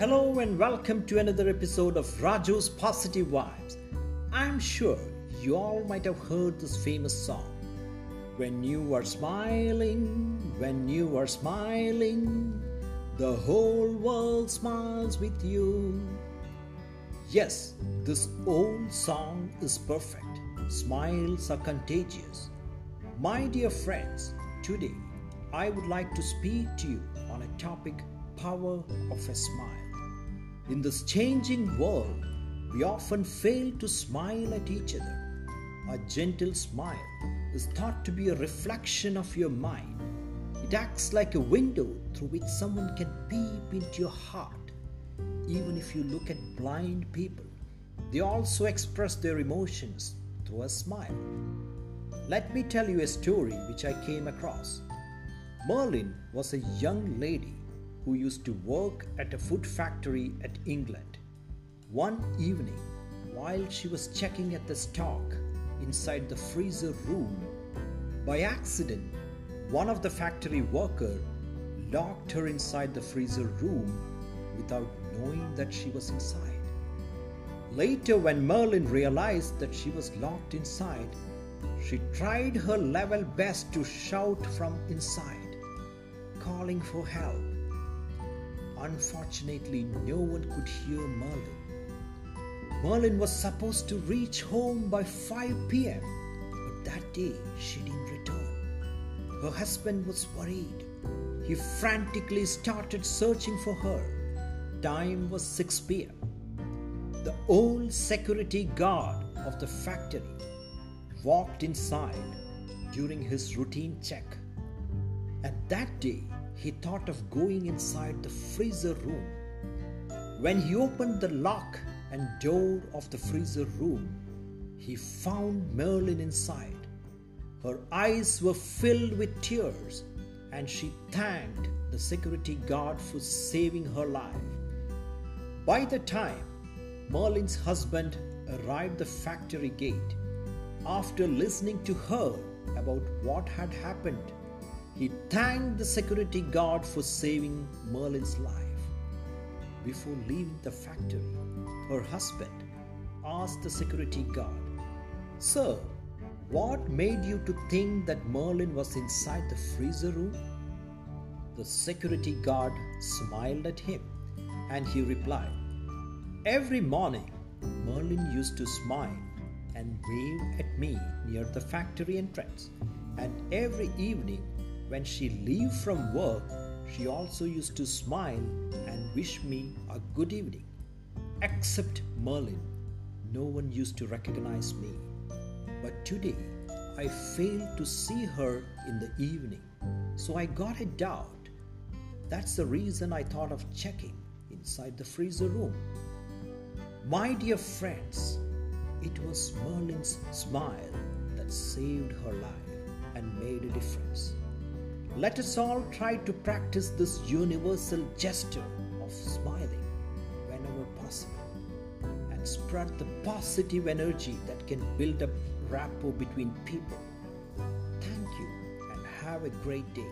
Hello and welcome to another episode of Raju's Positive Vibes. I'm sure you all might have heard this famous song. When you are smiling, when you are smiling, the whole world smiles with you. Yes, this old song is perfect. Smiles are contagious. My dear friends, today I would like to speak to you on a topic power of a smile. In this changing world, we often fail to smile at each other. A gentle smile is thought to be a reflection of your mind. It acts like a window through which someone can peep into your heart. Even if you look at blind people, they also express their emotions through a smile. Let me tell you a story which I came across. Merlin was a young lady who used to work at a food factory at England. One evening, while she was checking at the stock inside the freezer room, by accident, one of the factory worker locked her inside the freezer room without knowing that she was inside. Later, when Merlin realized that she was locked inside, she tried her level best to shout from inside, calling for help. Unfortunately, no one could hear Merlin. Merlin was supposed to reach home by 5 pm, but that day she didn't return. Her husband was worried. He frantically started searching for her. Time was 6 pm. The old security guard of the factory walked inside during his routine check. And that day, he thought of going inside the freezer room. When he opened the lock and door of the freezer room, he found Merlin inside. Her eyes were filled with tears, and she thanked the security guard for saving her life. By the time Merlin's husband arrived the factory gate, after listening to her about what had happened, he thanked the security guard for saving Merlin's life. Before leaving the factory, her husband asked the security guard, Sir, what made you to think that Merlin was inside the freezer room? The security guard smiled at him and he replied, Every morning, Merlin used to smile and wave at me near the factory entrance, and every evening when she leave from work, she also used to smile and wish me a good evening. Except Merlin, no one used to recognize me. But today, I failed to see her in the evening, so I got a doubt. That's the reason I thought of checking inside the freezer room. My dear friends, it was Merlin's smile that saved her life and made a difference. Let us all try to practice this universal gesture of smiling whenever possible and spread the positive energy that can build up rapport between people. Thank you and have a great day.